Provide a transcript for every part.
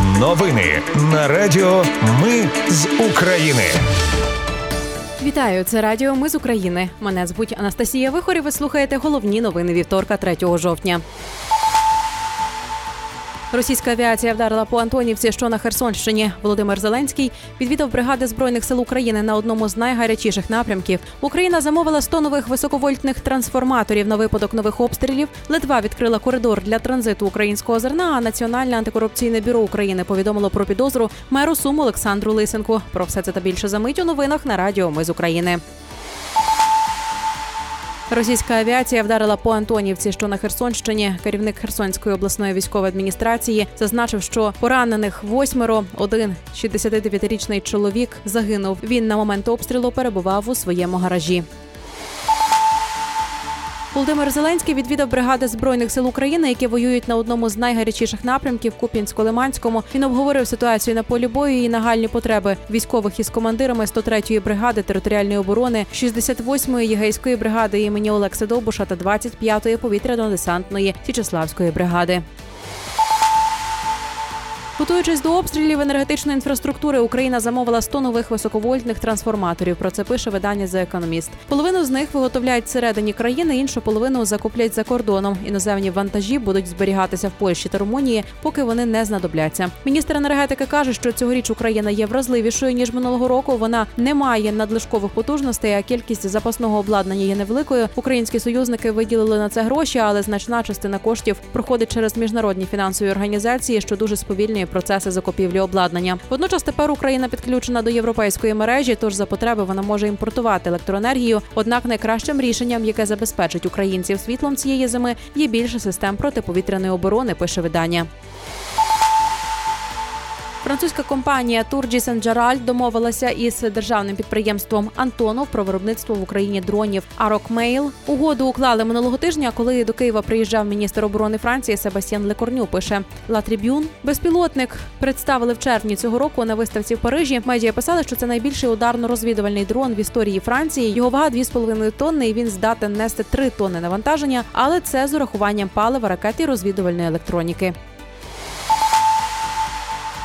Новини на Радіо Ми з України. Вітаю, це Радіо Ми з України. Мене звуть Анастасія Вихорів. Ви слухаєте головні новини вівторка, 3 жовтня. Російська авіація вдарила по Антонівці, що на Херсонщині. Володимир Зеленський відвідав бригади збройних сил України на одному з найгарячіших напрямків. Україна замовила 100 нових високовольтних трансформаторів на випадок нових обстрілів. Литва відкрила коридор для транзиту українського зерна. А Національне антикорупційне бюро України повідомило про підозру меру Сум Олександру Лисенку. Про все це та більше за мить у новинах на Радіо Ми з України. Російська авіація вдарила по Антонівці, що на Херсонщині. Керівник Херсонської обласної військової адміністрації зазначив, що поранених восьмеро, один 69-річний чоловік загинув. Він на момент обстрілу перебував у своєму гаражі. Володимир Зеленський відвідав бригади збройних сил України, які воюють на одному з найгарячіших напрямків Куп'янсько-Лиманському. Він обговорив ситуацію на полі бою і нагальні потреби військових із командирами 103-ї бригади територіальної оборони, 68-ї єгейської бригади імені Олекса Довбуша та 25-ї повітряно-десантної Січеславської бригади. Готуючись до обстрілів енергетичної інфраструктури, Україна замовила 100 нових високовольтних трансформаторів. Про це пише видання «The Economist». Половину з них виготовляють всередині країни, іншу половину закуплять за кордоном. Іноземні вантажі будуть зберігатися в Польщі та Румунії, поки вони не знадобляться. Міністр енергетики каже, що цьогоріч Україна є вразливішою ніж минулого року. Вона не має надлишкових потужностей, а кількість запасного обладнання є невеликою. Українські союзники виділили на це гроші, але значна частина коштів проходить через міжнародні фінансові організації, що дуже сповільнює процеси закупівлі обладнання. Водночас тепер Україна підключена до європейської мережі, тож за потреби вона може імпортувати електроенергію. Однак найкращим рішенням, яке забезпечить українців світлом цієї зими, є більше систем протиповітряної оборони. Пише видання. Французька компанія Turgis & Gaillard домовилася із державним підприємством Антонов про виробництво в Україні дронів Aarok MALE. Угоду уклали минулого тижня, коли до Києва приїжджав міністр оборони Франції Себастьян Лекорню. Пише La Tribune. Безпілотник представили в червні цього року на виставці в Парижі. Медіа писали, що це найбільший ударно-розвідувальний дрон в історії Франції. Його вага 2,5 тонни, і він здатен нести 3 тонни навантаження, але це з урахуванням палива, ракет і розвідувальної електроніки.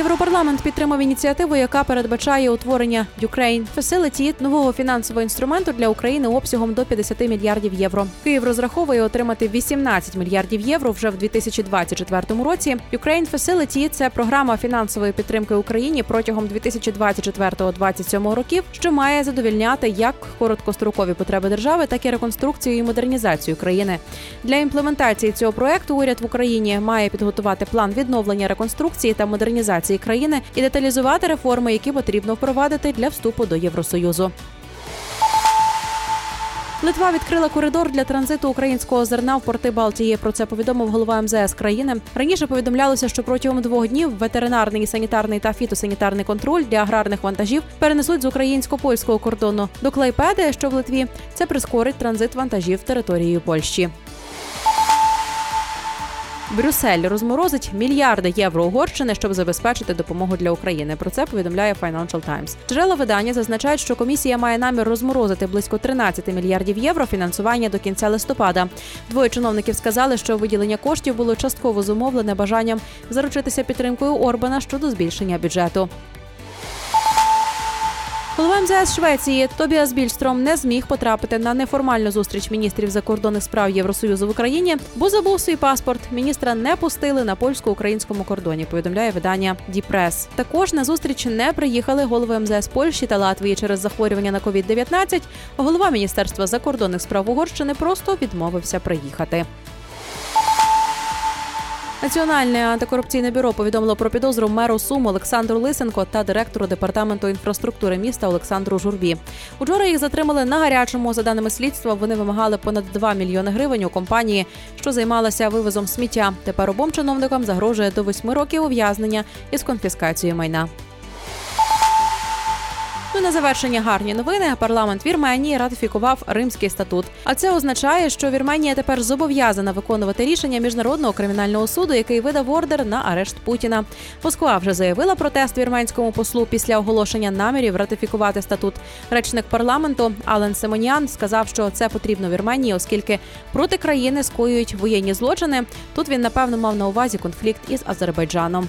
Європарламент підтримав ініціативу, яка передбачає утворення Ukraine Facility – нового фінансового інструменту для України обсягом до 50 мільярдів євро. Київ розраховує отримати 18 мільярдів євро вже в 2024 році. Ukraine Facility – це програма фінансової підтримки Україні протягом 2024-2027 років, що має задовільняти як короткострокові потреби держави, так і реконструкцію і модернізацію країни. Для імплементації цього проекту уряд в Україні має підготувати план відновлення реконструкції та модернізації країни і деталізувати реформи, які потрібно впровадити для вступу до Євросоюзу. Литва відкрила коридор для транзиту українського зерна в порти Балтії. Про це повідомив голова МЗС країни. Раніше повідомлялося, що протягом двох днів ветеринарний, санітарний та фітосанітарний контроль для аграрних вантажів перенесуть з українсько-польського кордону до Клайпеди, що в Литві. Це прискорить транзит вантажів територією Польщі. Брюссель розморозить мільярди євро Угорщини, щоб забезпечити допомогу для України. Про це повідомляє Financial Times. Джерела видання зазначають, що комісія має намір розморозити близько 13 мільярдів євро фінансування до кінця листопада. Двоє чиновників сказали, що виділення коштів було частково зумовлене бажанням заручитися підтримкою Орбана щодо збільшення бюджету. Голова МЗС Швеції Тобіас Більстром не зміг потрапити на неформальну зустріч міністрів закордонних справ Євросоюзу в Україні, бо забув свій паспорт. Міністра не пустили на польсько-українському кордоні. Повідомляє видання Діпрес. Також на зустріч не приїхали голови МЗС Польщі та Латвії через захворювання на COVID-19. Голова міністерства закордонних справ Угорщини просто відмовився приїхати. Національне антикорупційне бюро повідомило про підозру меру Сум Олександру Лисенко та директору департаменту інфраструктури міста Олександру Журбі. Учора їх затримали на гарячому. За даними слідства, вони вимагали понад 2 мільйони гривень у компанії, що займалася вивозом сміття. Тепер обом чиновникам загрожує до 8 років ув'язнення із конфіскацією майна. На завершення гарні новини. Парламент Вірменії ратифікував Римський статут. А це означає, що Вірменія тепер зобов'язана виконувати рішення міжнародного кримінального суду, який видав ордер на арешт Путіна. Москва вже заявила протест вірменському послу після оголошення намірів ратифікувати статут. Речник парламенту Ален Семенян сказав, що це потрібно Вірменії, оскільки проти країни скоюють воєнні злочини. Тут він напевно мав на увазі конфлікт із Азербайджаном.